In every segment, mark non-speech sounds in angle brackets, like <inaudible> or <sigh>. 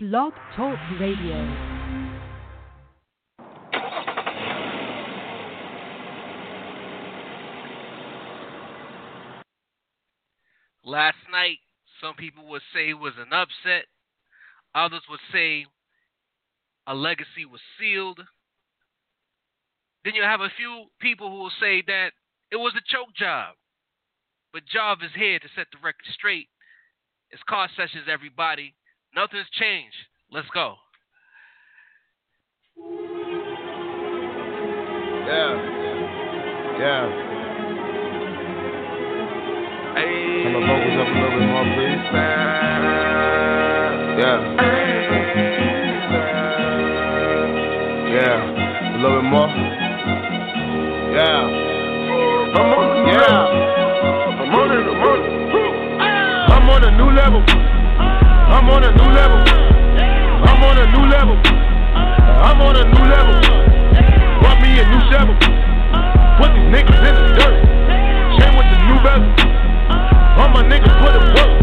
Blog Talk Radio. Last night, some people would say it was an upset. Others would say a legacy was sealed. Then you have a few people who will say that it was a choke job. But Job is here to set the record straight. It's car sessions, everybody. Nothing's changed. Let's go. Yeah. Yeah. Hey. Turn the vocals up a little bit more, please. Yeah. Yeah. A little bit more. Yeah. I'm on, yeah. I'm on it, I'm on it. I'm on a new level. I'm on a new level. I'm on a new level. I'm on a new level. Brought me a new shovel. Put these niggas in the dirt. Chain with the new bezel. All my niggas put it work.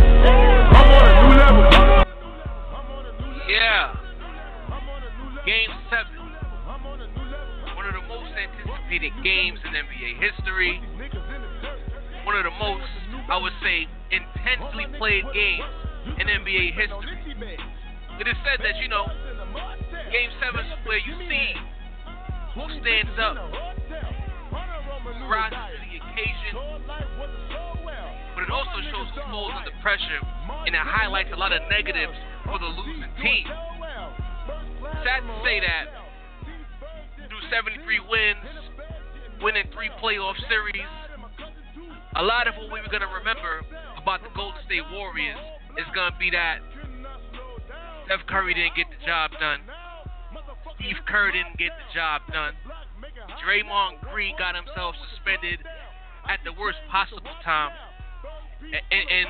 I'm on a new level. Yeah. Game 7. One of the most anticipated games in NBA history. One of the most, I would say, intensely played games in NBA history. It is said that, you know, Game 7 is where you see who stands up, rises to the occasion, but it also shows who falls under pressure, and it highlights a lot of negatives for the losing team. Sad to say that through 73 wins, winning three playoff series, a lot of what we were going to remember about the Golden State Warriors going to be that Steph Curry didn't get the job done. Steve Kerr didn't get the job done. Draymond Green got himself suspended at the worst possible time. And, and, and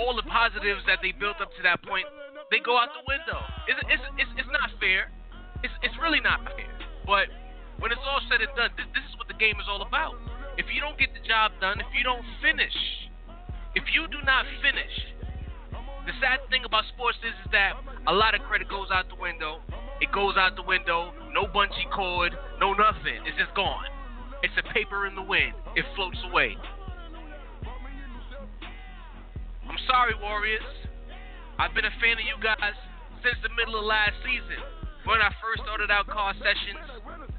all the positives that they built up to that point, they go out the window. It's, it's, it's, it's not fair. It's, it's really not fair. But when it's all said and done, this, this is what the game is all about. If you don't get the job done, if you don't finish, if you do not finish, the sad thing about sports is, is that a lot of credit goes out the window. It goes out the window. No bungee cord. No nothing. It's just gone. It's a paper in the wind. It floats away. I'm sorry, Warriors. I've been a fan of you guys since the middle of last season. When I first started out car sessions,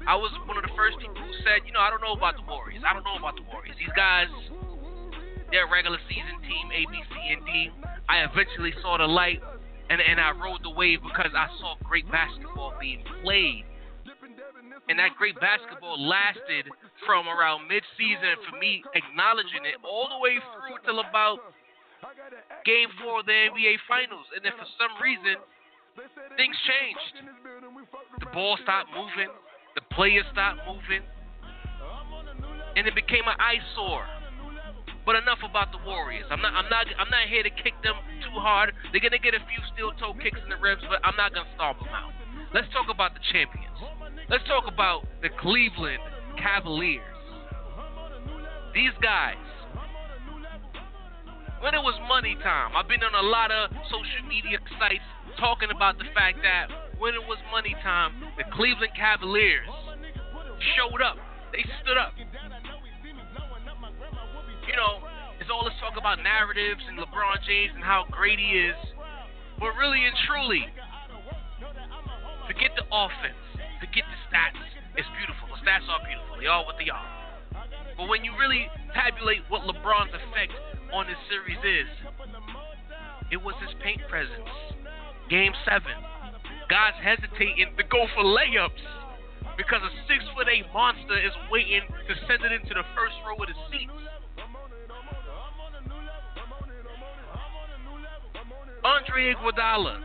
I was one of the first people who said, you know, I don't know about the Warriors. I don't know about the Warriors. These guys, they're regular season team, A, B, C, and D. I eventually saw the light, and, and I rode the wave because I saw great basketball being played. And that great basketball lasted from around mid-season for me acknowledging it all the way through till about game four of the NBA Finals. And then for some reason, things changed. The ball stopped moving. The players stopped moving. And it became an eyesore. But enough about the Warriors. I'm not. I'm not. I'm not here to kick them too hard. They're gonna get a few steel toe kicks in the ribs, but I'm not gonna stomp them out. Let's talk about the champions. Let's talk about the Cleveland Cavaliers. These guys. When it was money time, I've been on a lot of social media sites talking about the fact that when it was money time, the Cleveland Cavaliers showed up. They stood up you know, it's all this talk about narratives and LeBron James and how great he is. But really and truly, forget the offense, forget the stats. It's beautiful. The stats are beautiful. They are what they are. But when you really tabulate what LeBron's effect on this series is, it was his paint presence. Game seven. Guys hesitating to go for layups because a six foot eight monster is waiting to send it into the first row of the seats. Andre Iguodala,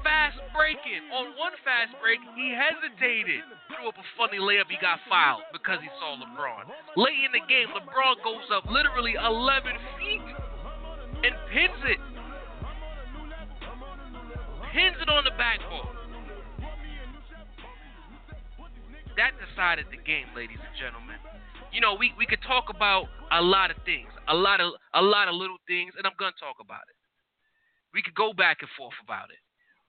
fast breaking. On one fast break, he hesitated, threw up a funny layup. He got fouled because he saw LeBron. Late in the game, LeBron goes up literally 11 feet and pins it. Pins it on the backboard. That decided the game, ladies and gentlemen. You know, we, we could talk about a lot of things, a lot of a lot of little things, and I'm gonna talk about it. We could go back and forth about it.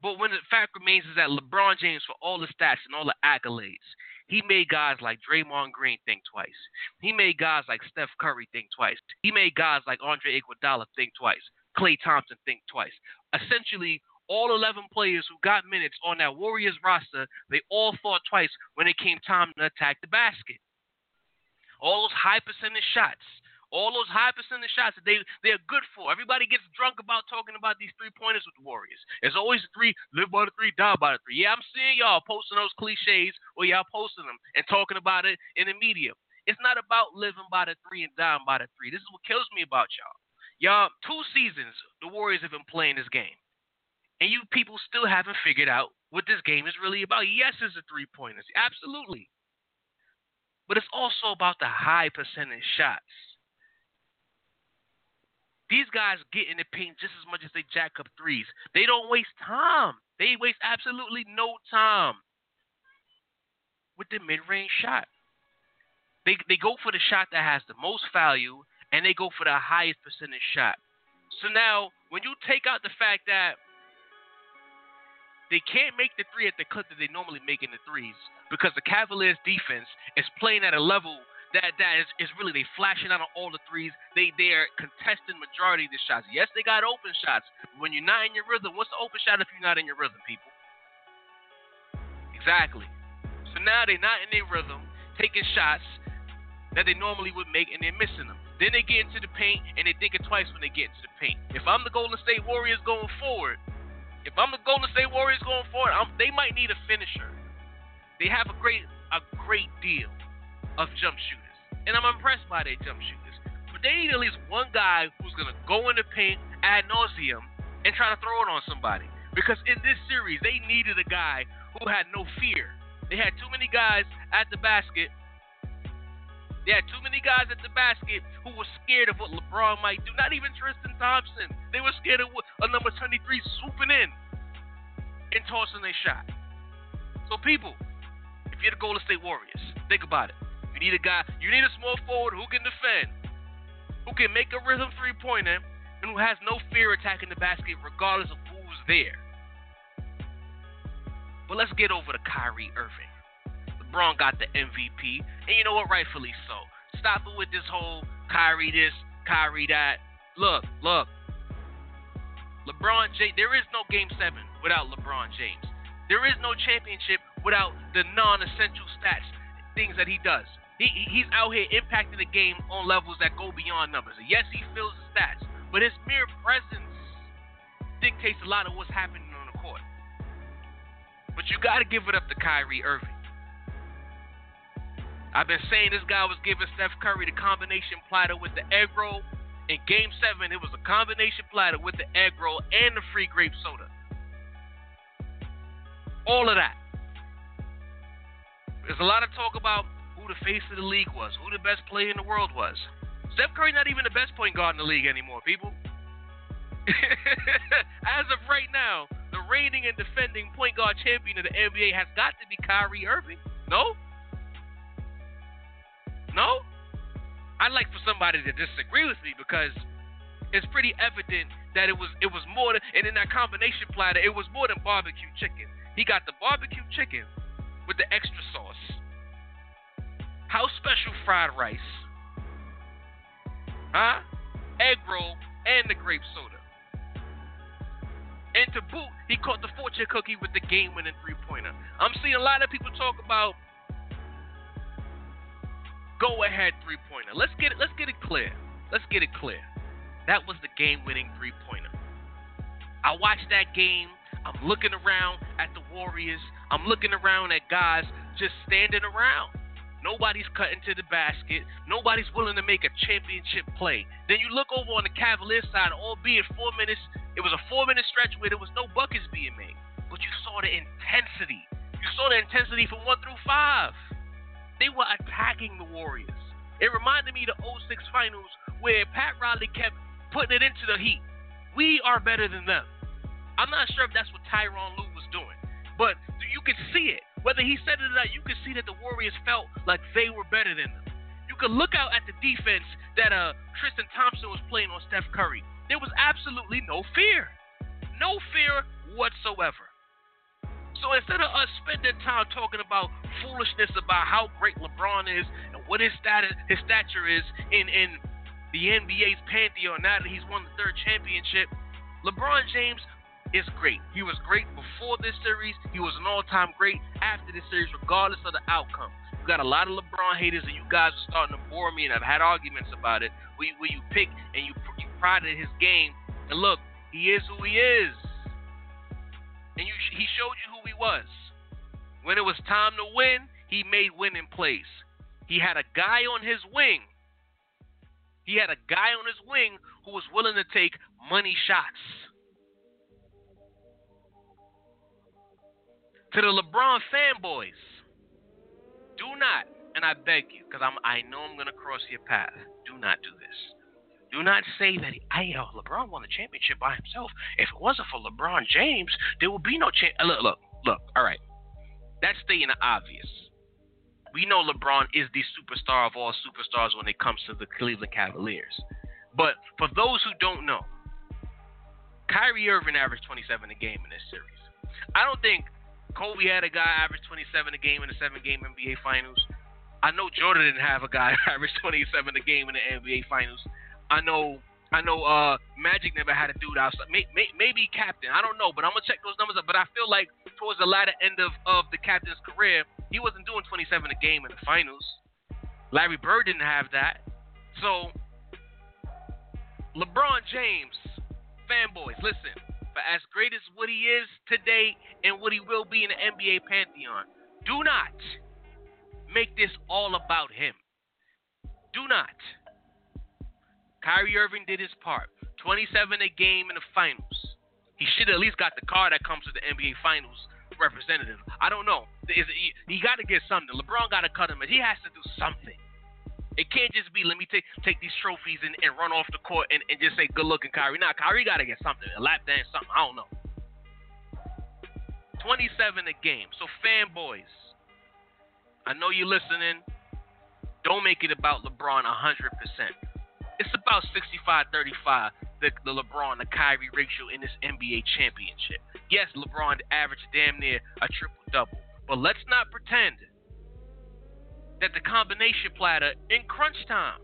But when the fact remains is that LeBron James, for all the stats and all the accolades, he made guys like Draymond Green think twice. He made guys like Steph Curry think twice. He made guys like Andre Iguodala think twice. Klay Thompson think twice. Essentially, all 11 players who got minutes on that Warriors roster, they all thought twice when it came time to attack the basket. All those high percentage shots, all those high percentage shots that they they're good for. Everybody gets drunk about talking about these three pointers with the Warriors. There's always three, live by the three, die by the three. Yeah, I'm seeing y'all posting those cliches or y'all posting them and talking about it in the media. It's not about living by the three and dying by the three. This is what kills me about y'all. Y'all, two seasons the Warriors have been playing this game. And you people still haven't figured out what this game is really about. Yes, it's a three pointers. Absolutely. But it's also about the high percentage shots. These guys get in the paint just as much as they jack up threes. They don't waste time. They waste absolutely no time with the mid range shot. They, they go for the shot that has the most value and they go for the highest percentage shot. So now, when you take out the fact that they can't make the three at the clip that they normally make in the threes because the Cavaliers defense is playing at a level that that is, is really they flashing out on all the threes. They they are contesting majority of the shots. Yes, they got open shots. When you're not in your rhythm, what's the open shot if you're not in your rhythm, people? Exactly. So now they're not in their rhythm, taking shots that they normally would make, and they're missing them. Then they get into the paint and they think it twice when they get into the paint. If I'm the Golden State Warriors going forward, if I'm the Golden State Warriors going forward, I'm, they might need a finisher. They have a great a great deal of jump shooters. And I'm impressed by their jump shooters. But they need at least one guy who's going to go in the paint ad nauseum and try to throw it on somebody. Because in this series, they needed a guy who had no fear. They had too many guys at the basket. They had too many guys at the basket who were scared of what LeBron might do. Not even Tristan Thompson. They were scared of a number 23 swooping in and tossing a shot. So, people, if you're the Golden State Warriors, think about it need a guy, you need a small forward who can defend, who can make a rhythm three pointer, and who has no fear attacking the basket regardless of who's there. But let's get over to Kyrie Irving. LeBron got the MVP, and you know what? Rightfully so. Stop it with this whole Kyrie this, Kyrie that. Look, look. LeBron James, there is no game seven without LeBron James. There is no championship without the non essential stats, things that he does. He, he's out here impacting the game on levels that go beyond numbers. Yes, he fills the stats, but his mere presence dictates a lot of what's happening on the court. But you got to give it up to Kyrie Irving. I've been saying this guy was giving Steph Curry the combination platter with the egg roll. In Game 7, it was a combination platter with the egg roll and the free grape soda. All of that. There's a lot of talk about who the face of the league was, who the best player in the world was. Steph Curry not even the best point guard in the league anymore, people. <laughs> As of right now, the reigning and defending point guard champion of the NBA has got to be Kyrie Irving. No? No? I'd like for somebody to disagree with me because it's pretty evident that it was it was more than and in that combination platter it was more than barbecue chicken. He got the barbecue chicken with the extra sauce house special fried rice, huh? Egg roll, and the grape soda. And to boot, he caught the fortune cookie with the game winning three pointer. I'm seeing a lot of people talk about go ahead three pointer. Let's get it let's get it clear. Let's get it clear. That was the game winning three pointer. I watched that game. I'm looking around at the Warriors. I'm looking around at guys just standing around. Nobody's cutting to the basket. Nobody's willing to make a championship play. Then you look over on the Cavaliers side, albeit four minutes, it was a four minute stretch where there was no buckets being made. But you saw the intensity. You saw the intensity from one through five. They were attacking the Warriors. It reminded me of the 06 finals where Pat Riley kept putting it into the Heat. We are better than them. I'm not sure if that's what Tyronn Lue was doing, but you could see it. Whether he said it or not, you could see that the Warriors felt like they were better than them. You could look out at the defense that uh, Tristan Thompson was playing on Steph Curry. There was absolutely no fear. No fear whatsoever. So instead of us spending time talking about foolishness about how great LeBron is and what his status, his stature is in in the NBA's pantheon now that he's won the third championship, LeBron James is great. He was great before this series. He was an all-time great after this series, regardless of the outcome. You got a lot of LeBron haters, and you guys are starting to bore me, and I've had arguments about it. Where you, where you pick and you, you pride in his game, and look, he is who he is, and you, he showed you who he was. When it was time to win, he made winning plays. He had a guy on his wing. He had a guy on his wing who was willing to take money shots. To the LeBron fanboys, do not, and I beg you, because I'm I know I'm gonna cross your path. Do not do this. Do not say that he, I, uh, LeBron won the championship by himself. If it wasn't for LeBron James, there would be no champ. Look, look, look. All right, that's stating the obvious. We know LeBron is the superstar of all superstars when it comes to the Cleveland Cavaliers. But for those who don't know, Kyrie Irving averaged 27 a game in this series. I don't think Kobe had a guy average 27 a game in the seven game NBA Finals. I know Jordan didn't have a guy <laughs> average 27 a game in the NBA Finals. I know I know uh, Magic never had a dude outside. May, may, maybe captain. I don't know, but I'm gonna check those numbers up. But I feel like towards the latter end of, of the captain's career, he wasn't doing 27 a game in the finals. Larry Bird didn't have that. So LeBron James, fanboys, listen. But as great as what he is today and what he will be in the NBA pantheon, do not make this all about him. Do not. Kyrie Irving did his part. 27 a game in the finals. He should at least got the card that comes with the NBA Finals representative. I don't know. He, he got to get something. LeBron got to cut him. He has to do something. It can't just be let me take take these trophies and, and run off the court and, and just say good looking Kyrie. Nah, Kyrie gotta get something, a lap dance, something. I don't know. 27 a game. So fanboys, I know you're listening. Don't make it about LeBron 100%. It's about 65-35, the, the LeBron, the Kyrie ratio in this NBA championship. Yes, LeBron averaged damn near a triple double, but let's not pretend that the combination platter in crunch time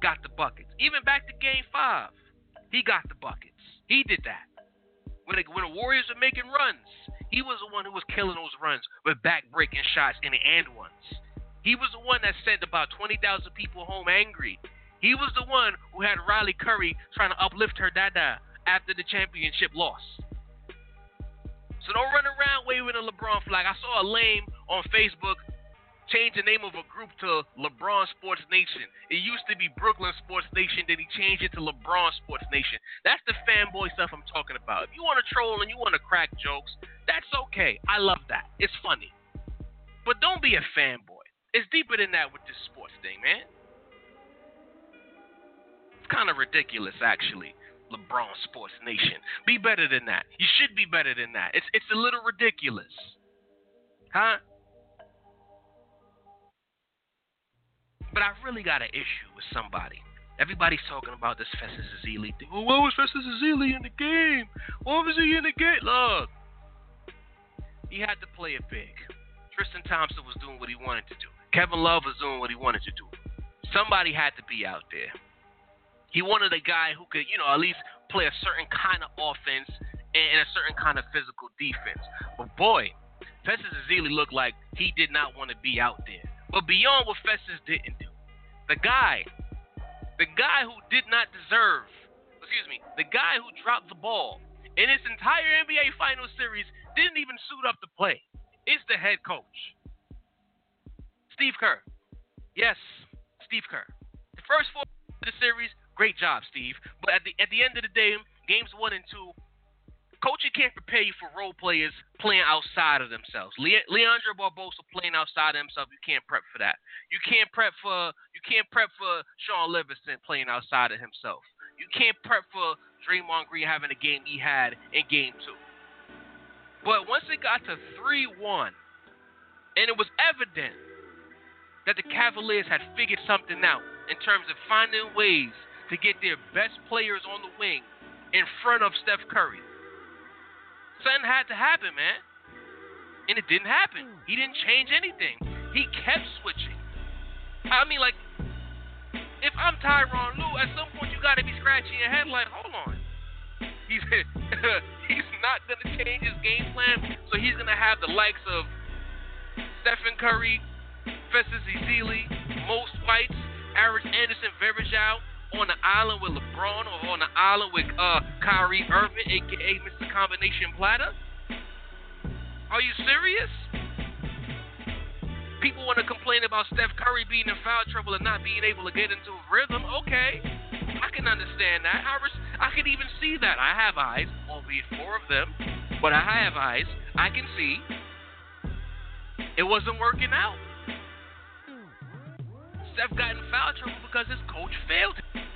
got the buckets. Even back to game five, he got the buckets. He did that. When the, when the Warriors were making runs, he was the one who was killing those runs with back breaking shots in the and ones. He was the one that sent about 20,000 people home angry. He was the one who had Riley Curry trying to uplift her dada after the championship loss. So don't run around waving a LeBron flag. I saw a lame on Facebook changed the name of a group to LeBron Sports Nation. It used to be Brooklyn Sports Nation, then he changed it to LeBron Sports Nation. That's the fanboy stuff I'm talking about. If you want to troll and you want to crack jokes, that's okay. I love that. It's funny. But don't be a fanboy. It's deeper than that with this sports thing, man. It's kind of ridiculous, actually. LeBron Sports Nation. Be better than that. You should be better than that. It's it's a little ridiculous. Huh? But I really got an issue with somebody. Everybody's talking about this Festus Ezeli thing. Oh, what was Festus Ezeli in the game? What was he in the game? Look, he had to play it big. Tristan Thompson was doing what he wanted to do. Kevin Love was doing what he wanted to do. Somebody had to be out there. He wanted a guy who could, you know, at least play a certain kind of offense and a certain kind of physical defense. But boy, Festus Ezeli looked like he did not want to be out there. But beyond what Festus didn't do, the guy, the guy who did not deserve, excuse me, the guy who dropped the ball in his entire NBA Finals series didn't even suit up to play. It's the head coach, Steve Kerr. Yes, Steve Kerr. The first four of the series, great job, Steve. But at the at the end of the day, games one and two, coaching can't prepare you for role players playing outside of themselves. Le- Leandro Barbosa playing outside of himself, you can't prep for that. You can't prep for you can't prep for Shaun Livingston playing outside of himself. You can't prep for Draymond Green having a game he had in game two. But once it got to 3 1, and it was evident that the Cavaliers had figured something out in terms of finding ways to get their best players on the wing in front of Steph Curry Something had to happen, man. And it didn't happen. He didn't change anything. He kept switching. I mean, like, if I'm Tyronn Lue, at some point you got to be scratching your head like, hold on. He's <laughs> he's not to change his game plan, so he's to have the likes of Stephen Curry, Festus Ezeli, Mo Speights, Aaron Anderson, Varejao on the island with LeBron or on the island with uh, Kyrie Irving, aka Mr. Combination Platter? Are you serious? People want to complain about Steph Curry being in foul trouble and not being able to get into a rhythm. Okay, I can understand that. I, res- I can even see that. I have eyes, albeit four of them, but I have eyes. I can see. It wasn't working out. Steph got in foul trouble because his coach failed him.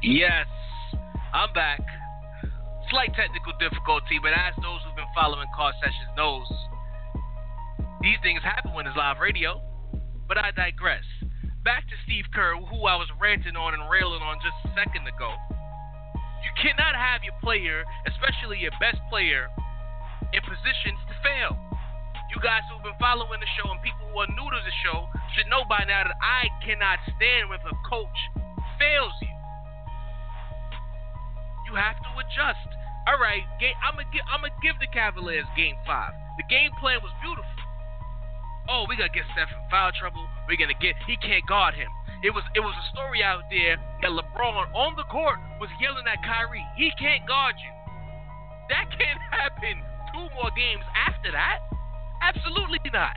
Yes, I'm back. Slight technical difficulty, but as those who've been following car sessions knows, these things happen when it's live radio. But I digress. Back to Steve Kerr, who I was ranting on and railing on just a second ago. You cannot have your player, especially your best player, in positions to fail. You guys who've been following the show and people who are new to the show should know by now that I cannot stand when a coach fails you. You have to adjust. All right, I'm gonna give I'm gonna give the Cavaliers game five. The game plan was beautiful. Oh, we gotta get Steph in foul trouble. We're gonna get he can't guard him. It was it was a story out there that LeBron on the court was yelling at Kyrie, he can't guard you. That can't <laughs> happen two more games after that. Absolutely not.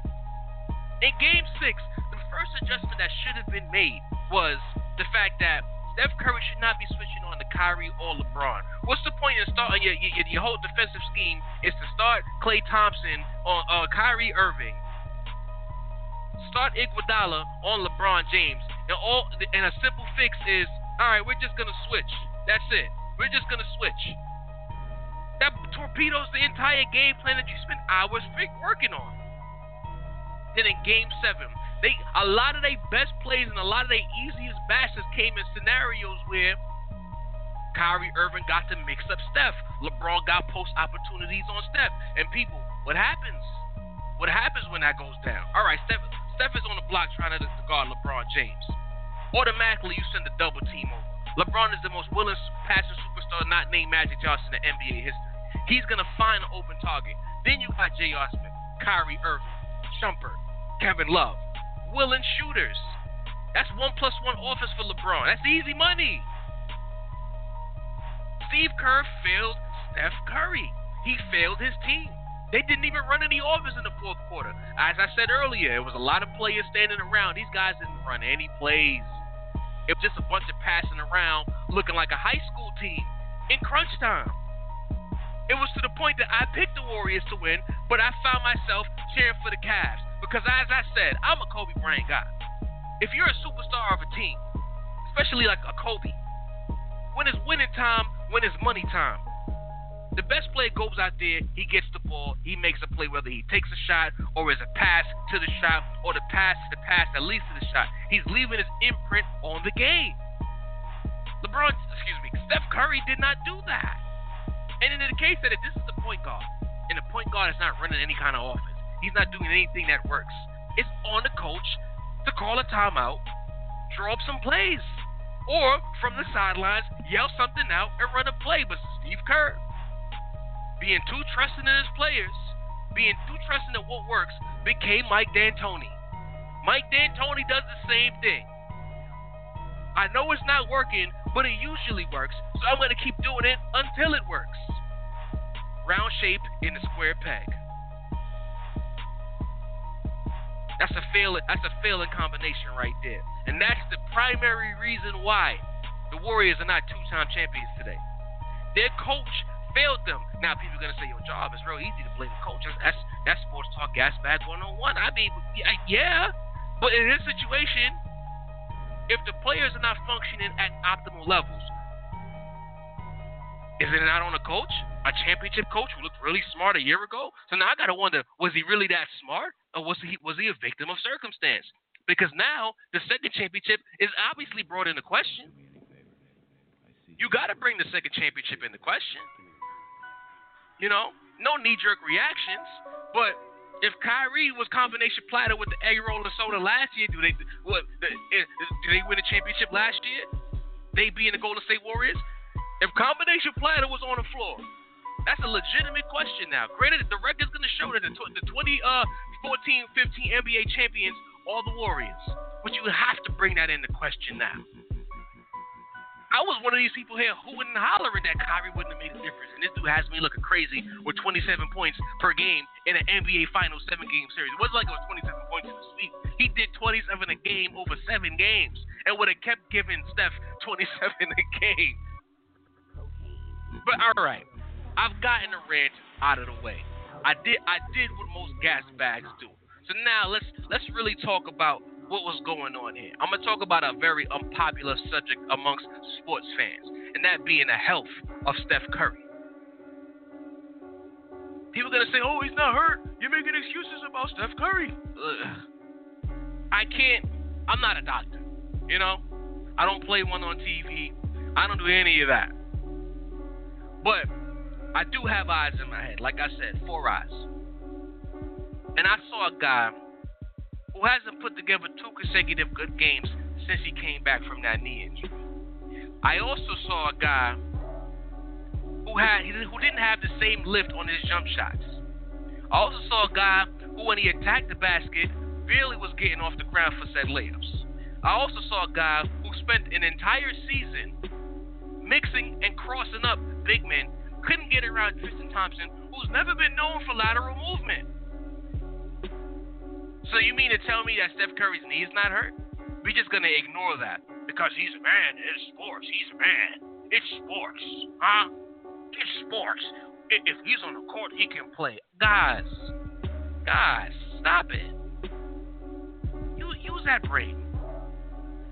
In game six, the first adjustment that should have been made was the fact that Steph Curry should not be switching on to Kyrie or LeBron. What's the point in starting your, your, your whole defensive scheme is to start Klay Thompson on uh, Kyrie Irving, start Iguodala on LeBron James, and all and a simple fix is all right. We're just gonna switch. That's it. We're just gonna switch. That torpedoes the entire game plan that you spent hours working on. Then in Game Seven, they a lot of their best plays and a lot of their easiest baskets came in scenarios where Kyrie Irving got to mix up Steph. LeBron got post opportunities on Steph. And people, what happens? What happens when that goes down? All right, Steph, Steph is on the block trying to guard LeBron James. Automatically, you send a double team over. LeBron is the most willing passing superstar not named Magic Johnson in NBA history. He's gonna find an open target. Then you got J.R. Smith, Kyrie Irving, Shumpert, Kevin Love willing shooters. That's one plus one offense for LeBron. That's easy money. Steve Kerr failed Steph Curry. He failed his team. They didn't even run any offense in the fourth quarter. As I said earlier, it was a lot of players standing around. These guys didn't run any plays. It was just a bunch of passing around, looking like a high school team in crunch time. It was to the point that I picked the Warriors to win, but I found myself cheering for the Cavs because, as I said, I'm a Kobe Bryant guy. If you're a superstar of a team, especially like a Kobe, when it's winning time, when it's money time, the best player goes out there, he gets the ball, he makes a play, whether he takes a shot or is a pass to the shot or the pass to the pass that leads to the shot. He's leaving his imprint on the game. LeBron, excuse me, Steph Curry did not do that. And in the case that if this is the point guard, and the point guard is not running any kind of offense, he's not doing anything that works. It's on the coach to call a timeout, draw up some plays, or from the sidelines, yell something out and run a play. But Steve Kerr, being too trusting in his players, being too trusting in what works, became Mike D'Antoni. Mike D'Antoni does the same thing. I know it's not working, but it usually works, so I'm to keep doing it until it works. Round shape in a square peg. That's a failing. That's a failing combination right there, and that's the primary reason why the Warriors are not two-time champions today. Their coach failed them. Now people are gonna say your job is real easy to blame the coach. That's that's sports talk gas bag 101. I mean, yeah, but in this situation, if the players are not functioning at optimal levels, is it not on a coach? A championship coach who looked really smart a year ago. So now I gotta wonder, was he really that smart, or was he was he a victim of circumstance? Because now the second championship is obviously brought into question. You got to bring the second championship into question. You know, no knee jerk reactions. But if Kyrie was combination platter with the egg roll and soda last year, do they what? Do they win a championship last year? They being the Golden State Warriors. If combination platter was on the floor, that's a legitimate question now. Granted, the record's going to show that the, the 20, uh, 14, 15 NBA champions are the Warriors, but you have to bring that into question now. I was one of these people here who wouldn't holler at that Kyrie wouldn't have made a difference. And this dude has me looking crazy with 27 points per game in an NBA Finals seven game series. It wasn't like it was 27 points in the week. He did 27 a game over seven games and would have kept giving Steph 27 a game. But all right, I've gotten the rant out of the way. I did I did what most gas bags do. So now let's let's really talk about what was going on here. I'm gonna talk about a very unpopular subject amongst sports fans, and that being the health of Steph Curry. People are gonna say, "Oh, he's not hurt. You're making excuses about Steph Curry." Ugh. I can't. I'm not a doctor. You know, I don't play one on TV. I don't do any of that. But I do have eyes in my head. Like I said, four eyes. And I saw a guy who hasn't put together two consecutive good games since he came back from that knee injury. I also saw a guy who had who didn't have the same lift on his jump shots. I also saw a guy who, when he attacked the basket, barely was getting off the ground for said layups. I also saw a guy who spent an entire season mixing and crossing up big men, couldn't get around Tristan Thompson, who's never been known for lateral movement. So you mean to tell me that Steph Curry's knee is not hurt? We're just gonna ignore that because he's a man. It's sports. He's a man. It's sports, huh? It's sports. If he's on the court, he can play. Guys, guys, stop it. You use that brain.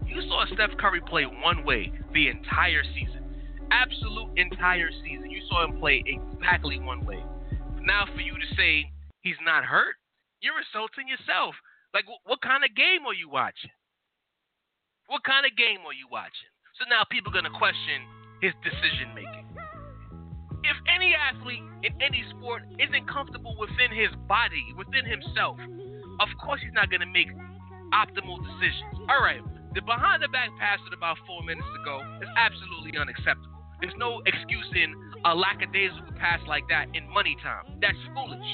You saw Steph Curry play one way the entire season, absolute entire season. You saw him play exactly one way. Now, for you to say he's not hurt, you're insulting yourself. Like, what kind of game are you watching? What kind of game are you watching? So now people are going to question his decision making. If any athlete in any sport isn't comfortable within his body, within himself, of course he's not going to make optimal decisions. All right, the behind the back pass at about four minutes ago is absolutely unacceptable. There's no excuse in a lackadaisical pass like that in money time. That's foolish.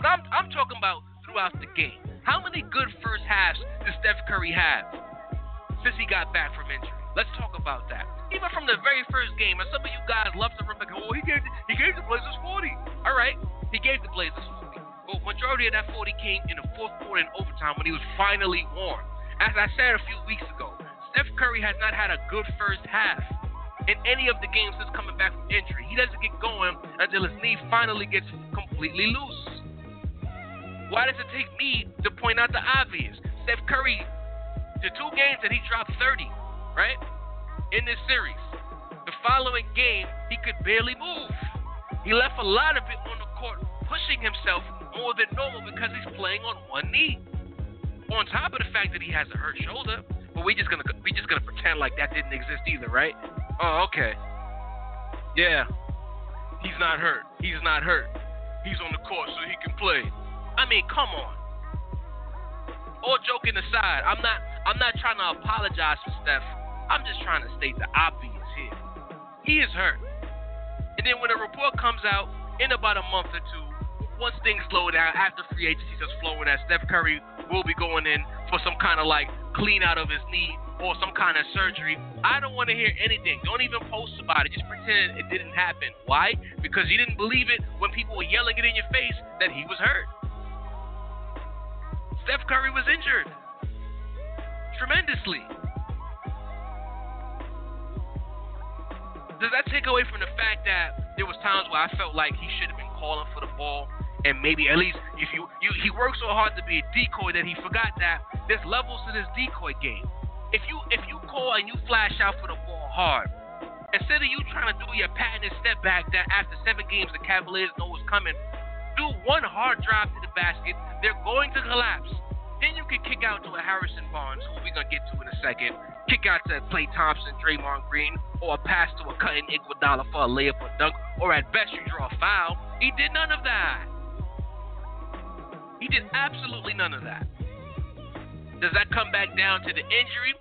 But I'm, I'm talking about throughout the game. How many good first halves does Steph Curry have since he got back from injury? Let's talk about that. Even from the very first game, and some of you guys love to remember, oh, he gave he gave the Blazers 40. All right, He gave the Blazers 40. But majority of that 40 came in the fourth quarter and overtime when he was finally warm. As I said a few weeks ago, Steph Curry has not had a good first half in any of the games since coming back from injury. He doesn't get going until his knee finally gets completely loose. Why does it take me to point out the obvious? Steph Curry, the two games that he dropped 30, right, in this series, the following game, he could barely move. He left a lot of it on the court, pushing himself more than normal because he's playing on one knee. On top of the fact that he has a hurt shoulder, but we just gonna we just gonna pretend like that didn't exist either, right? Oh, okay. Yeah. He's not hurt. He's not hurt. He's on the court so he can play. I mean, come on. All joking aside, I'm not I'm not trying to apologize for Steph. I'm just trying to state the obvious here. He is hurt. And then when a report comes out in about a month or two, once things slow down after free agency starts flowing, that Steph Curry will be going in for some kind of like clean out of his knee or some kind of surgery. I don't want to hear anything. Don't even post about it. Just pretend it didn't happen. Why? Because you didn't believe it when people were yelling it in your face that he was hurt. Steph Curry was injured tremendously. Does that take away from the fact that there was times where I felt like he should have been calling for the ball and maybe at least if you, you he worked so hard to be a decoy that he forgot that there's levels to this decoy game. If you if you call and you flash out for the ball hard, instead of you trying to do your patented step back that after seven games the Cavaliers know is coming, do one hard drive to the basket. They're going to collapse. Then you can kick out to a Harrison Barnes, who we're gonna get to in a second. Kick out to Klay Thompson, Draymond Green, or a pass to a cutting Iguodala for a layup or dunk, or at best you draw a foul. He did none of that. He did absolutely none of that. Does that come back down to the injury?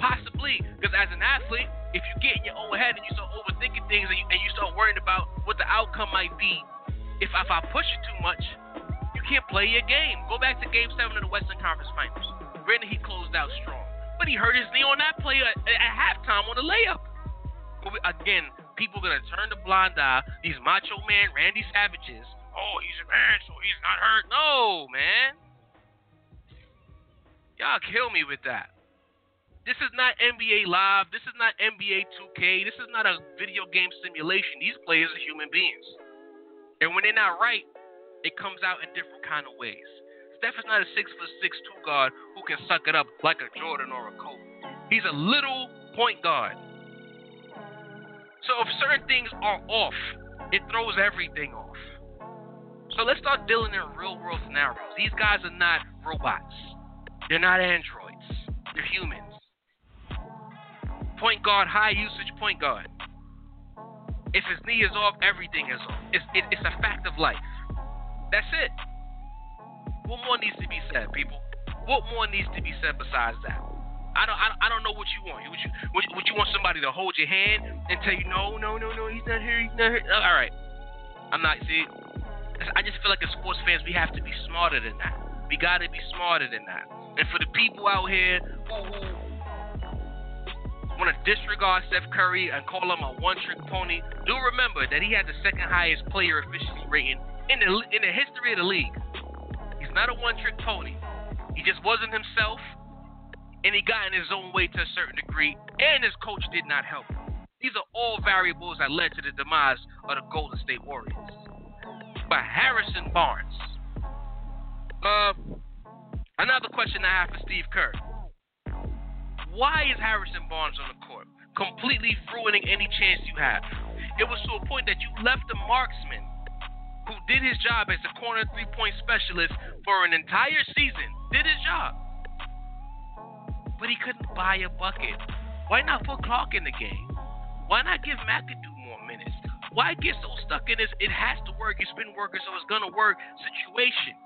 Possibly, because as an athlete, if you get in your own head and you start overthinking things and you, and you start worrying about what the outcome might be, if, if I push you too much, you can't play your game. Go back to Game Seven of the Western Conference Finals. Granted, he closed out strong, but he hurt his knee on that play at, at halftime on the layup. Again, people are gonna turn the blind eye. These macho man Randy Savages. Oh, he's a man, so he's not hurt. No, man. Y'all kill me with that. This is not NBA Live. This is not NBA 2K. This is not a video game simulation. These players are human beings. And when they're not right, it comes out in different kind of ways. Steph is not a six foot six two guard who can suck it up like a Jordan or a Kobe. He's a little point guard. So if certain things are off, it throws everything off. So let's start dealing in real world scenarios. These guys are not robots. They're not androids. They're humans. Point guard, high usage point guard. If his knee is off, everything is off. It's, it, it's a fact of life. That's it. What more needs to be said, people? What more needs to be said besides that? I don't, I don't, I don't know what you want. What you, what, what you want somebody to hold your hand and tell you, no, no, no, no, he's not here, he's not here. All right, I'm not. See, I just feel like as sports fans, we have to be smarter than that. We got to be smarter than that. And for the people out here who, who want to disregard Steph Curry and call him a one-trick pony, do remember that he had the second highest player efficiency rating in the in the history of the league. He's not a one-trick pony. He just wasn't himself, and he got in his own way to a certain degree, and his coach did not help. These are all variables that led to the demise of the Golden State Warriors. But Harrison Barnes. Uh, Another question I have for Steve Kerr. Why is Harrison Barnes on the court? Completely ruining any chance you have. It was to a point that you left the marksman who did his job as a corner three point specialist for an entire season, did his job. But he couldn't buy a bucket. Why not put Clark in the game? Why not give McAdoo more minutes? Why get so stuck in this it has to work, it's been working, so it's gonna work situation?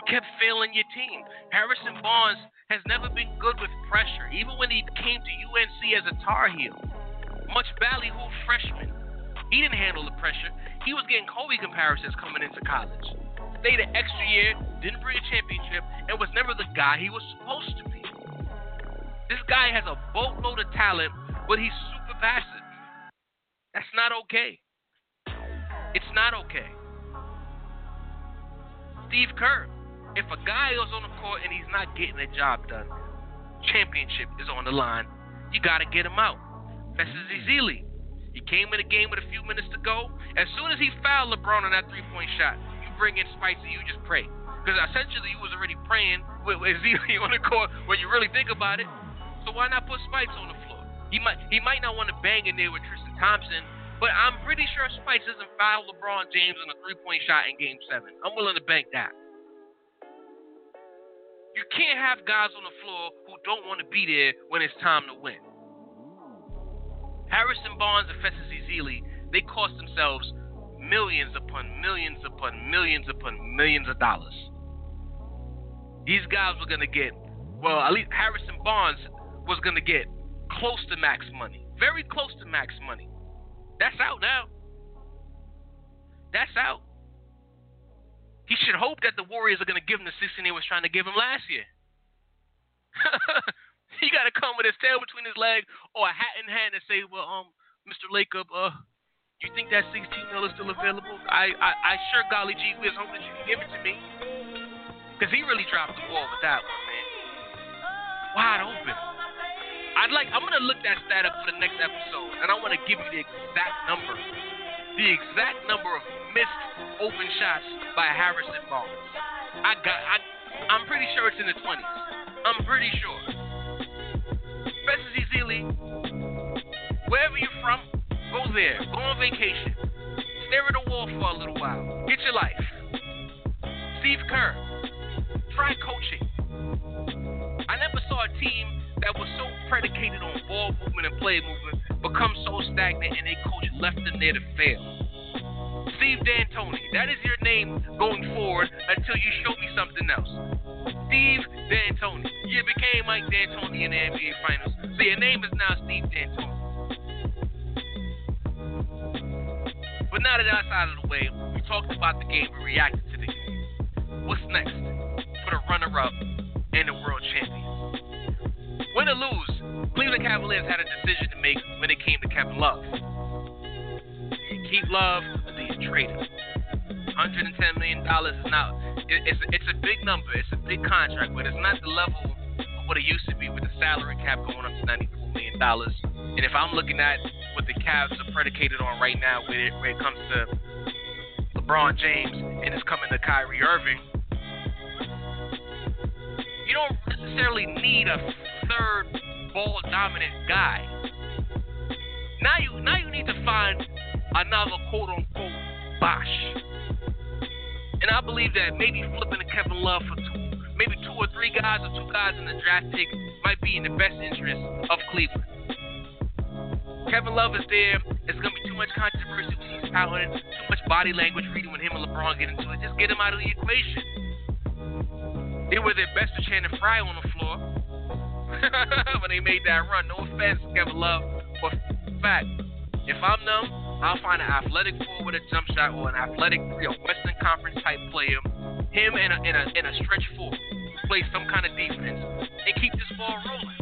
You kept failing your team. Harrison Barnes has never been good with pressure, even when he came to UNC as a Tar Heel. Much ballyhoo freshman. He didn't handle the pressure. He was getting Kobe comparisons coming into college. Stayed an extra year, didn't bring a championship, and was never the guy he was supposed to be. This guy has a boatload of talent, but he's super passive. That's not okay. It's not okay. Steve Kerr. If a guy is on the court and he's not getting the job done, championship is on the line. You got to get him out. Festus Ezeli. He came in the game with a few minutes to go. As soon as he fouled LeBron on that three point shot, you bring in Spicy, you just pray. Because essentially, you was already praying with, with <laughs> on the court when you really think about it. So why not put Speights on the floor? He might he might not want to bang in there with Tristan Thompson, but I'm pretty sure Speights doesn't foul LeBron James on a three point shot in Game Seven. I'm willing to bank that. You can't have guys on the floor who don't want to be there when it's time to win. Harrison Barnes and Festus Ezeli, they cost themselves millions upon millions upon millions upon millions of dollars. These guys were going to get, well, at least Harrison Barnes was going to get close to max money. Very close to max money. That's out now. That's out. He should hope that the Warriors are going to give him the 16 they was trying to give him last year. <laughs> he got to come with his tail between his legs or a hat in hand and say, "Well, um, Mr. Lacob, uh, you think that 16 mil is still available? I, I, I sure golly gee whiz hope that you can give it to me." Because he really dropped the ball with that one, man. Wide open. I'd like. I'm gonna look that stat up for the next episode, and I want to give you the exact number, the exact number of missed open shots by Harrison Barnes. I got. I. I'm pretty sure it's in the 20s. I'm pretty sure. Festus Ezeli, wherever you're from, go there. Go on vacation. Stare at a wall for a little while. Get your life. Steve Kerr, try coaching. I never saw a team that was so predicated on ball movement and play movement become so stagnant and they coach left them there to fail. Steve D'Antoni, that is your name going forward until you show me something else. Steve D'Antoni. You became Mike D'Antoni in the NBA Finals. So your name is now Steve D'Antoni. But now that that's out of the way, we talked about the game, we reacted to the game. What's next for the runner up and the world champion? Win or lose, Cleveland Cavaliers had a decision to make when it came to Kevin Love. You keep Love or do you trade him? $110 million is not, it's, it's a big number, it's a big contract, but it's not the level of what it used to be with the salary cap going up to $94 million. And if I'm looking at what the Cavs are predicated on right now when it, when it comes to LeBron James and it's coming to Kyrie Irving, you don't necessarily need a third ball dominant guy. Now you now you need to find another quote unquote Bosh. And I believe that maybe flipping to Kevin Love for two maybe two or three guys or two guys in the draft pick might be in the best interest of Cleveland. Kevin Love is there. It's gonna be too much controversy when he's pouting, too much body language reading when him and LeBron get into it. Just get him out of the equation. They were their best with Channing Frye on the floor <laughs> when they made that run. No offense, Kevin Love, but fact, if I'm them, I'll find an athletic forward with a jump shot or an athletic three, a Western Conference type player, him in a in a in a stretch four, play some kind of defense and keep this ball rolling.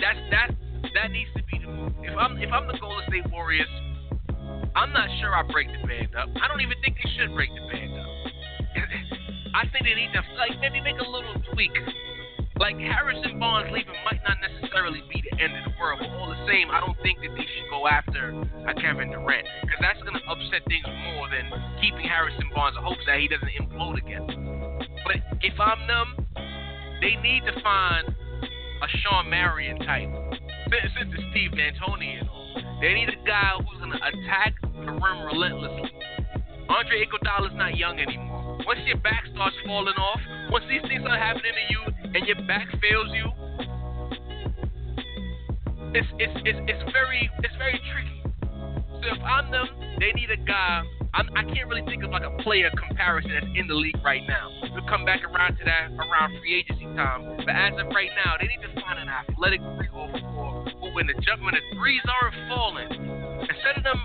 That's that that needs to be the move. If I'm if I'm the Golden State Warriors, I'm not sure I break the band up. I don't even think they should break the band up. <laughs> I think they need to like maybe make a little tweak. Like Harrison Barnes leaving might not necessarily be the end of the world, but all the same, I don't think that they should go after a Kevin Durant because that's gonna upset things more than keeping Harrison Barnes in hopes that he doesn't implode again. But if I'm them, they need to find a Shawn Marion type. <laughs> Since it's Steve D'Antoni and all, they need a guy who's gonna attack the rim relentlessly. Andre Iguodala is not young anymore. Once your back starts falling off, once these things are happening to you and your back fails you, it's it's it's, it's very it's very tricky. So if I'm them, they need a guy. I'm, I can not really think of like a player comparison that's in the league right now. We'll come back around to that around free agency time. But as of right now, they need to find an athletic three or four who, when the jump, when the threes aren't falling, instead of them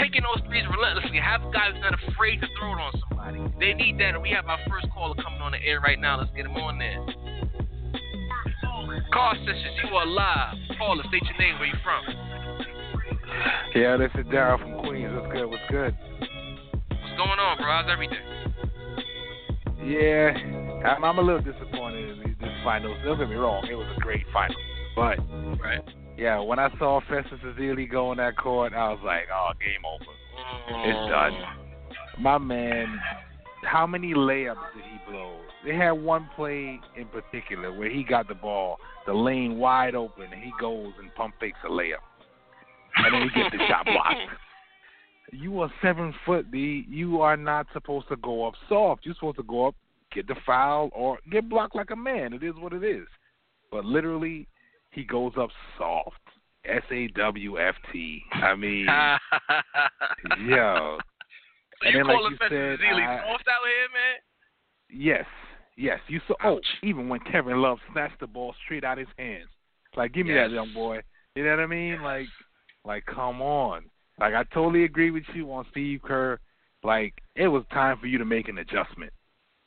taking those threes relentlessly, have guys not afraid to throw it on somebody. They need that. And we have our first caller coming on the air right now. Let's get him on there. Car sessions, you are live. Caller, state your name. Where you from? Yeah, this is Daryl from Queens. What's good? What's good? What's going on, bro? How's everything? Yeah, I'm, I'm a little disappointed in this finals. Don't get me wrong, it was a great final, but right. yeah, when I saw Festus Ezeli go on that court, I was like, oh, game over. It's oh. done. My man, how many layups did he blow? They had one play in particular where he got the ball, the lane wide open, and he goes and pump fakes a layup, and then he gets the shot blocked. <laughs> You are seven foot, D. You are not supposed to go up soft. You're supposed to go up, get the foul, or get blocked like a man. It is what it is. But literally, he goes up soft. S A W F T. I mean, <laughs> yo. So And you then, like Festus said, Ezeli I- soft out here, man? Yes, yes. You saw. Oh, Ouch. even when Kevin Love snatched the ball straight out his hands, like, give me Yes. that, young boy. You know what I mean? Like, like, come on. Like, I totally agree with you on Steve Kerr. Like, it was time for you to make an adjustment.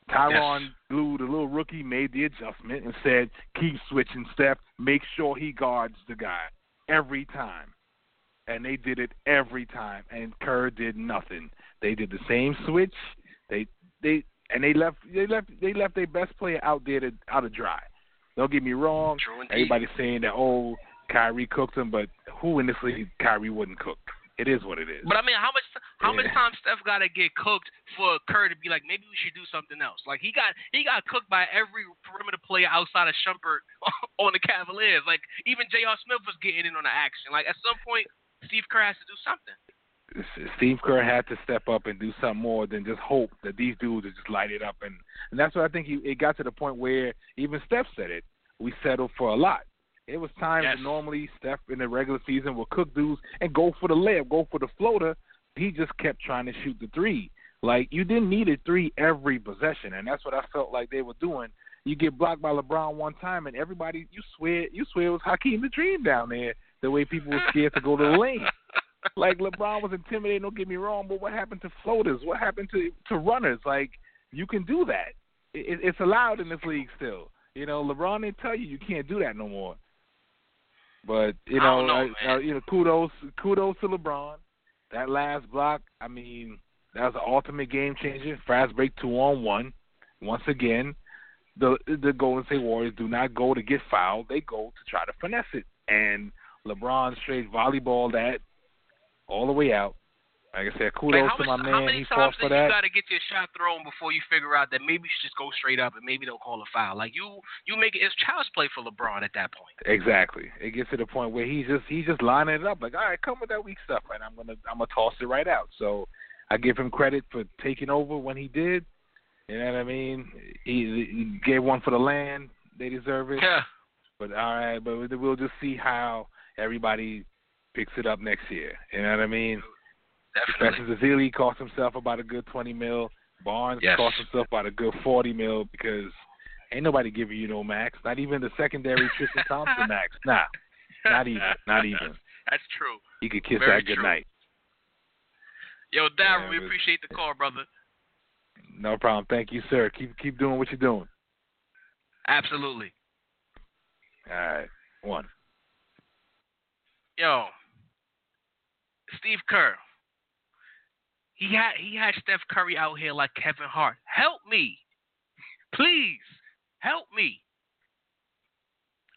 Tyronn Lue, the little rookie, made the adjustment and said, "Keep switching, Steph. Make sure he guards the guy every time." And they did it every time, and Kerr did nothing. They did the same switch. They they and they left they left they left their best player out there to out to dry. Don't get me wrong. Everybody's saying that oh Kyrie cooked him, but who in this league Kyrie wouldn't cook? It is what it is. But I mean, how much how much time Steph got to get cooked for Kerr to be like, maybe we should do something else? Like he got he got cooked by every perimeter player outside of Shumpert <laughs> on the Cavaliers. Like even J.R. Smith was getting in on the action. Like at some point, Steve Kerr has to do something. Steve Kerr had to step up and do something more than just hope that these dudes would just light it up, and and that's what I think. He, it got to the point where even Steph said it. We settled for a lot. It was time Yes. to normally Steph in the regular season will cook dudes and go for the layup, go for the floater. He just kept trying to shoot the three. Like you didn't need a three every possession, and that's what I felt like they were doing. You get blocked by LeBron one time, and everybody you swear you swear it was Hakeem the Dream down there. The way people were scared to go to the lane like LeBron was intimidating. Don't get me wrong, but what happened to floaters? What happened to to runners? Like you can do that. It, it's allowed in this league still. You know, LeBron didn't tell you you can't do that no more. But you know, know, I- uh, you know, kudos kudos to LeBron. That last block, I mean, that was an ultimate game changer. Fast break two on one. Once again, the the Golden State Warriors do not go to get fouled; they go to try to finesse it. And LeBron straight volleyball that all the way out. Like I said, kudos like how to my how man. many He fought times for do you got to get your shot thrown before you figure out that maybe you should just go straight up and maybe they'll call a foul? Like you you make it it's child's play for LeBron at that point. Exactly. It gets to the point where he's just he's just lining it up like, all right, come with that weak stuff, and I'm gonna I'm gonna toss it right out. So I give him credit for taking over when he did. You know what I mean? He, he gave one for the land. They deserve it. Yeah. But all right, but we'll just see how everybody picks it up next year. You know what I mean? Definitely. Festus Ezeli cost himself about a good twenty mil. Barnes Yes. cost himself about a good forty mil because ain't nobody giving you no max. Not even the secondary <laughs> Tristan Thompson max. Nah, not even. Not even. That's true. He could kiss Very that good true. night. Yo, Darren, Yeah, we appreciate the call, brother. No problem. Thank you, sir. Keep keep doing what you're doing. Absolutely. All right. One. Yo, Steve Kerr. He had he had Steph Curry out here like Kevin Hart. Help me, please help me.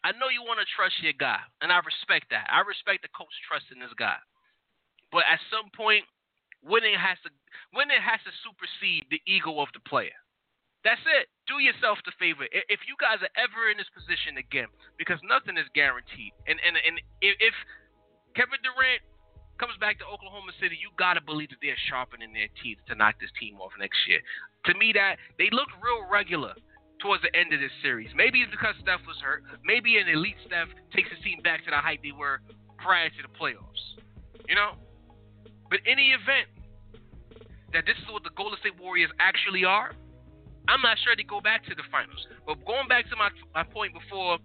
I know you want to trust your guy, and I respect that. I respect the coach trusting this guy, but at some point, winning has to winning has to supersede the ego of the player. That's it. Do yourself the favor. If you guys are ever in this position again, because nothing is guaranteed, and and and if, if Kevin Durant comes back to Oklahoma City, you gotta believe that they're sharpening their teeth to knock this team off next year. To me, that they look real regular towards the end of this series. Maybe it's because Steph was hurt. Maybe an elite Steph takes his team back to the height they were prior to the playoffs. You know. But in the event that this is what the Golden State Warriors actually are, I'm not sure they go back to the finals. But going back to my my point before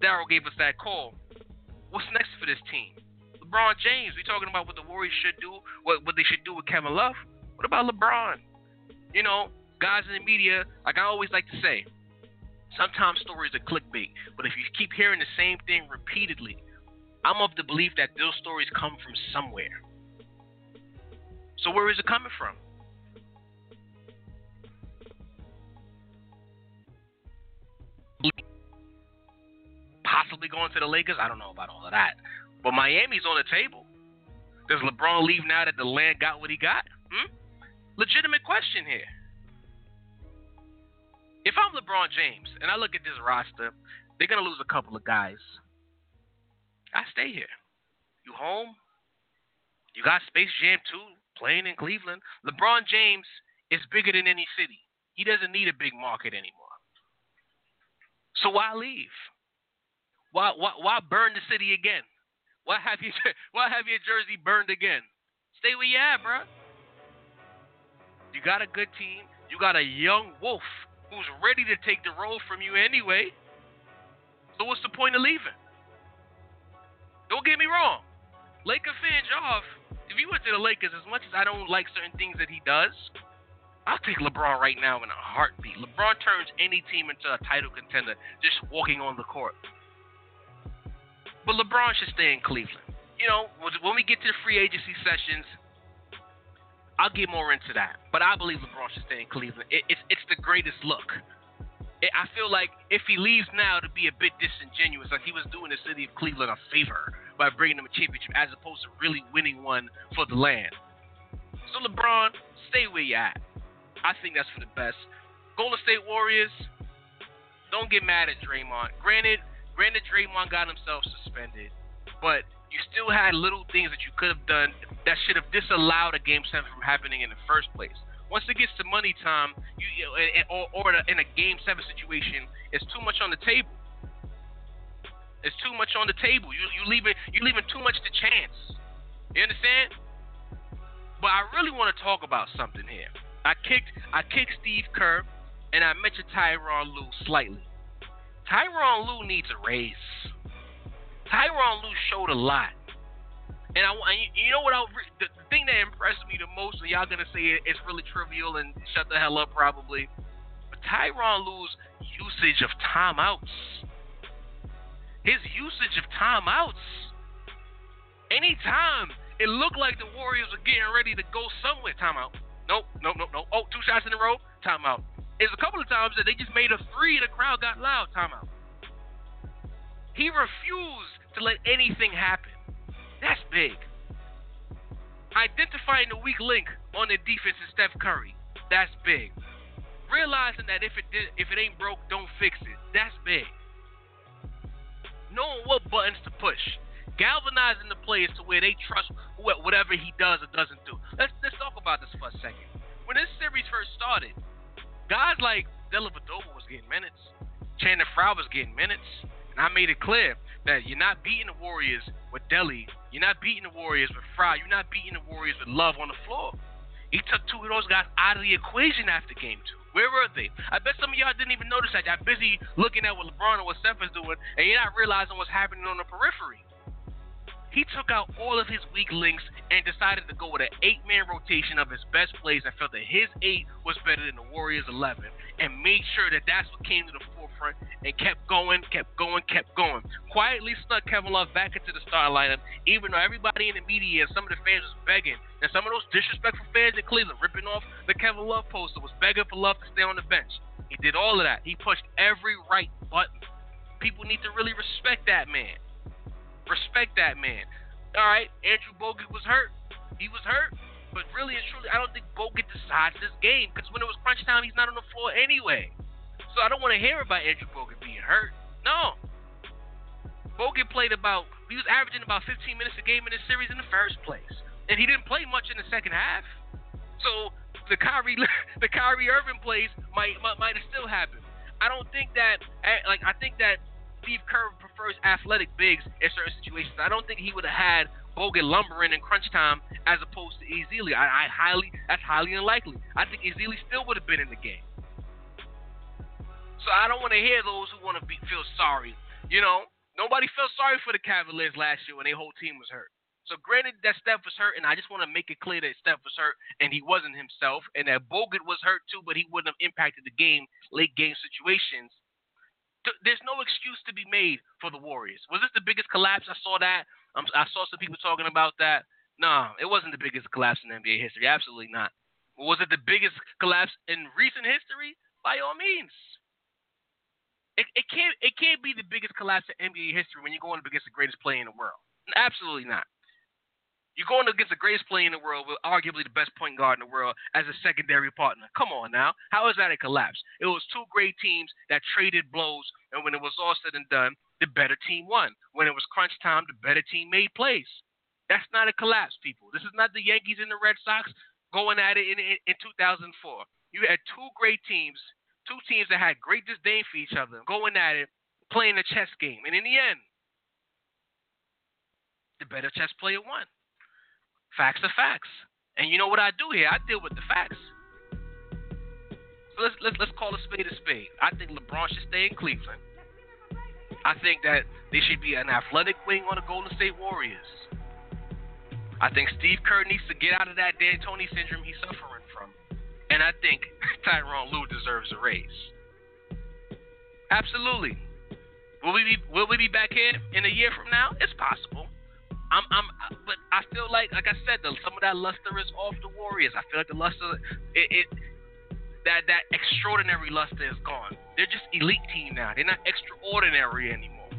Daryl gave us that call, what's next for this team? LeBron James, we talking about what the Warriors should do, what what they should do with Kevin Love. What about LeBron? You know, guys in the media, like I always like to say, sometimes stories are clickbait, but if you keep hearing the same thing repeatedly, I'm of the belief that those stories come from somewhere. So where is it coming from? Possibly going to the Lakers. I don't know about all of that. But Miami's on the table. Does LeBron leave now that the land got what he got? Hmm? Legitimate question here. If I'm LeBron James and I look at this roster, they're gonna lose a couple of guys. I stay here. You home? You got Space Jam 2 playing in Cleveland. LeBron James is bigger than any city. He doesn't need a big market anymore. So why leave? Why why, why burn the city again? Why have you <laughs> why have your jersey burned again? Stay where you at, bro. You got a good team. You got a young wolf who's ready to take the role from you anyway. So what's the point of leaving? Don't get me wrong. Laker fan off. If you went to the Lakers, as much as I don't like certain things that he does, I'll take LeBron right now in a heartbeat. LeBron turns any team into a title contender just walking on the court. But LeBron should stay in Cleveland. You know, when we get to the free agency sessions, I'll get more into that. But I believe LeBron should stay in Cleveland. It, it's it's the greatest look. It, I feel like if he leaves now to be a bit disingenuous, like he was doing the city of Cleveland a favor by bringing them a championship as opposed to really winning one for the land. So LeBron, stay where you at. I think that's for the best. Golden State Warriors, don't get mad at Draymond. Granted, Granted, Draymond got himself suspended, but you still had little things that you could have done that should have disallowed a game seven from happening in the first place. Once it gets to money time, you, you or, or in a game seven situation, it's too much on the table. It's too much on the table. You you leaving you leaving too much to chance. You understand? But I really want to talk about something here. I kicked I kicked Steve Kerr, and I mentioned Tyronn Lue slightly. Tyronn Lue needs a raise. Tyronn Lue showed a lot. And I, you know what? I, the, thing that impressed me the most, and y'all gonna say it's really trivial and shut the hell up probably, but Tyronn Lue's usage of timeouts, his usage of timeouts. Anytime it looked like the Warriors were getting ready to go somewhere, timeout. Nope, nope, nope, nope. Oh, two shots in a row, timeout is a couple of times that they just made a three, the crowd got loud. Timeout. He refused to let anything happen. That's big. Identifying the weak link on the defense is Steph Curry. That's big. Realizing that if it did, if it ain't broke, don't fix it. That's big. Knowing what buttons to push, galvanizing the players to where they trust whatever he does or doesn't do. Let's let's talk about this for a second. When this series first started, guys like Dellavedova was getting minutes. Channing Frye was getting minutes. And I made it clear that you're not beating the Warriors with Delly. You're not beating the Warriors with Frye. You're not beating the Warriors with Love on the floor. He took two of those guys out of the equation after game two. Where were they? I bet some of y'all didn't even notice that. Y'all busy looking at what LeBron and what Steph is doing, and you're not realizing what's happening on the periphery. He took out all of his weak links and decided to go with an eight man rotation of his best plays and felt that his eight was better than the Warriors' 11 and made sure that that's what came to the forefront and kept going, kept going, kept going. Quietly snuck Kevin Love back into the starting lineup, even though everybody in the media and some of the fans was begging. And some of those disrespectful fans in Cleveland ripping off the Kevin Love poster was begging for Love to stay on the bench. He did all of that. He pushed every right button. People need to really respect that man. Respect that man. All right, Andrew Bogut was hurt. He was hurt. But really and truly, I don't think Bogut decides this game because when it was crunch time, he's not on the floor anyway. So I don't want to hear about Andrew Bogut being hurt. No. Bogut played about, he was averaging about 15 minutes a game in this series in the first place. And he didn't play much in the second half. So the Kyrie, <laughs> the Kyrie Irving plays might, might, might have still happened. I don't think that, eh, like, I think that Steve Kerr prefers athletic bigs in certain situations. I don't think he would have had Bogut lumbering in crunch time as opposed to Ezeli. I, I highly that's highly unlikely. I think Ezeli still would have been in the game. So I don't want to hear those who want to be, feel sorry. You know, nobody felt sorry for the Cavaliers last year when their whole team was hurt. So granted that Steph was hurt, and I just want to make it clear that Steph was hurt and he wasn't himself, and that Bogut was hurt too, but he wouldn't have impacted the game late game situations there's no excuse to be made for the Warriors. Was this the biggest collapse? I saw that. Um, I saw some people talking about that. No, it wasn't the biggest collapse in NBA history. Absolutely not. Was it the biggest collapse in recent history? By all means. It, it can't it can't be the biggest collapse in NBA history when you're going up against the greatest player in the world. Absolutely not. You're going against the greatest player in the world with arguably the best point guard in the world as a secondary partner. Come on now. How is that a collapse? It was two great teams that traded blows, and when it was all said and done, the better team won. When it was crunch time, the better team made plays. That's not a collapse, people. This is not the Yankees and the Red Sox going at it in, in, in 2004. You had two great teams, two teams that had great disdain for each other, going at it, playing a chess game. And in the end, the better chess player won. Facts are facts. And you know what I do here? I deal with the facts. So let's let's let's call a spade a spade. I think LeBron should stay in Cleveland. I think that there should be an athletic wing on the Golden State Warriors. I think Steve Kerr needs to get out of that D'Antoni syndrome he's suffering from. And I think <laughs> Tyronn Lue deserves a raise. Absolutely. Will we be will we be back here in a year from now? It's possible. I'm, I'm, but I feel like, like I said, some of that luster is off the Warriors. I feel like the luster, it, it, that that extraordinary luster is gone. They're just elite team now. They're not extraordinary anymore.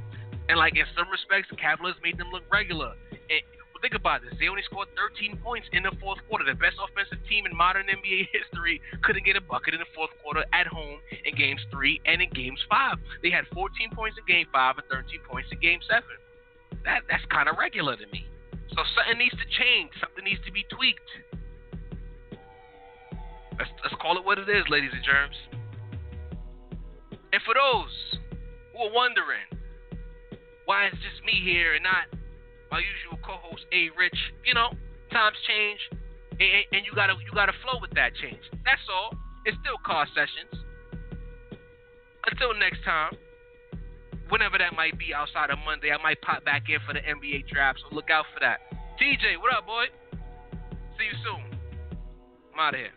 And like in some respects, the Cavaliers made them look regular. And, well, think about this. They only scored 13 points in the fourth quarter. The best offensive team in modern NBA history couldn't get a bucket in the fourth quarter at home in games three and in games five. They had 14 points in game five and 13 points in game seven that that's kind of regular to me. So something needs to change. Something needs to be tweaked. Let's let's call it what it is, ladies and germs. And for those who are wondering why it's just me here and not my usual co-host A Rich, you know, times change, and, and you gotta you gotta flow with that change. That's all. It's still car sessions. Until next time whenever that might be outside of Monday, I might pop back in for the NBA draft. So look out for that. TJ, what up, boy? See you soon. I'm out of here.